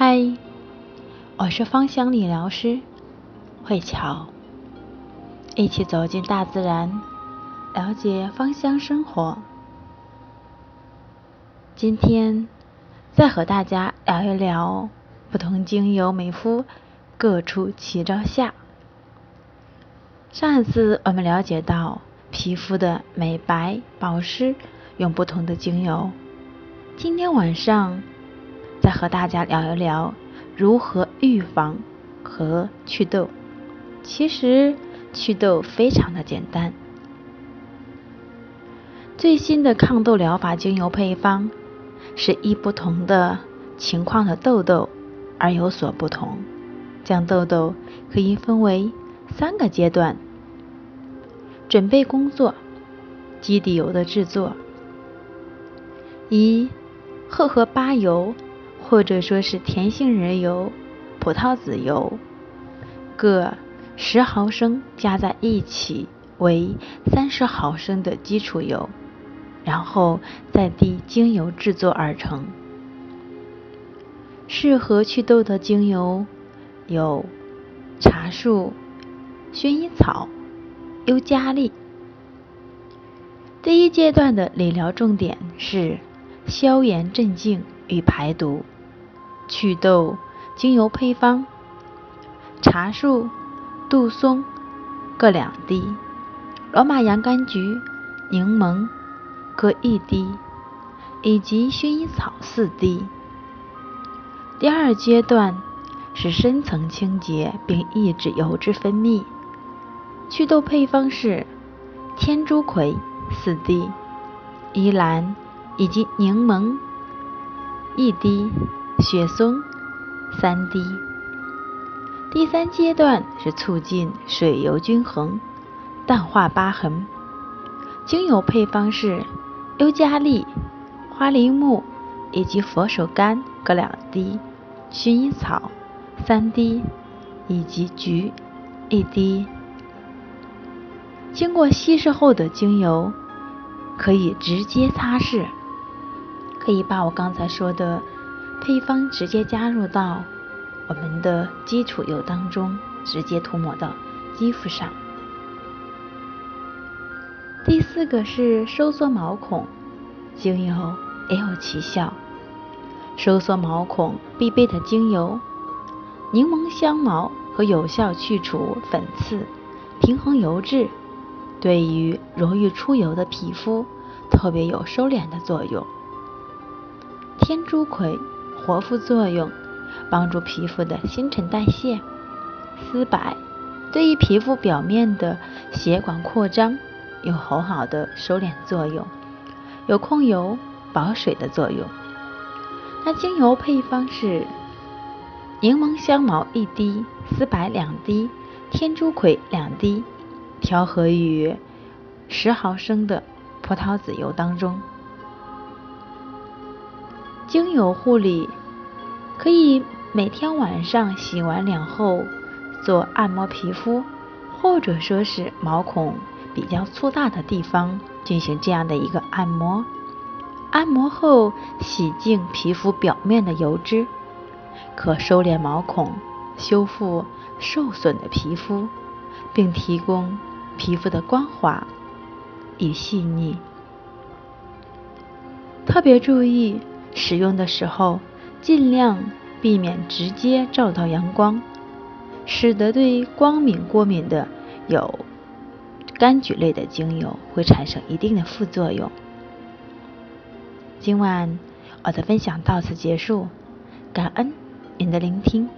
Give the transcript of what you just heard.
嗨，我是芳香理疗师慧乔，一起走进大自然，了解芳香生活。今天再和大家聊一聊不同精油美肤各出奇招下。上一次我们了解到皮肤的美白保湿用不同的精油，今天晚上。再和大家聊一聊如何预防和祛痘。其实祛痘非常的简单。最新的抗痘疗法精油配方是依不同的情况的痘痘而有所不同。将痘痘可以分为三个阶段：准备工作、基底油的制作，一荷荷巴油。或者说是甜杏仁油、葡萄籽油各十毫升加在一起为三十毫升的基础油，然后再滴精油制作而成。适合祛痘的精油有茶树、薰衣草、尤加利。第一阶段的理疗重点是消炎镇静与排毒。祛痘精油配方：茶树、杜松各两滴，罗马洋甘菊、柠檬各一滴，以及薰衣草四滴。第二阶段是深层清洁并抑制油脂分泌，祛痘配方是天竺葵四滴，依兰以及柠檬一滴。雪松三滴。第三阶段是促进水油均衡，淡化疤痕。精油配方是尤加利、花梨木以及佛手柑各两滴，薰衣草三滴以及菊一滴。经过稀释后的精油可以直接擦拭，可以把我刚才说的。配方直接加入到我们的基础油当中，直接涂抹到肌肤上。第四个是收缩毛孔，精油也有奇效。收缩毛孔必备的精油，柠檬香茅和有效去除粉刺，平衡油脂，对于容易出油的皮肤特别有收敛的作用。天竺葵。活肤作用，帮助皮肤的新陈代谢。丝柏对于皮肤表面的血管扩张有很好的收敛作用，有控油保水的作用。那精油配方是柠檬香茅一滴，丝柏两滴，天竺葵两滴，调和于十毫升的葡萄籽油当中。精油护理可以每天晚上洗完脸后做按摩皮肤，或者说是毛孔比较粗大的地方进行这样的一个按摩。按摩后洗净皮肤表面的油脂，可收敛毛孔，修复受损的皮肤，并提供皮肤的光滑与细腻。特别注意。使用的时候，尽量避免直接照到阳光，使得对光敏过敏的有柑橘类的精油会产生一定的副作用。今晚我的分享到此结束，感恩您的聆听。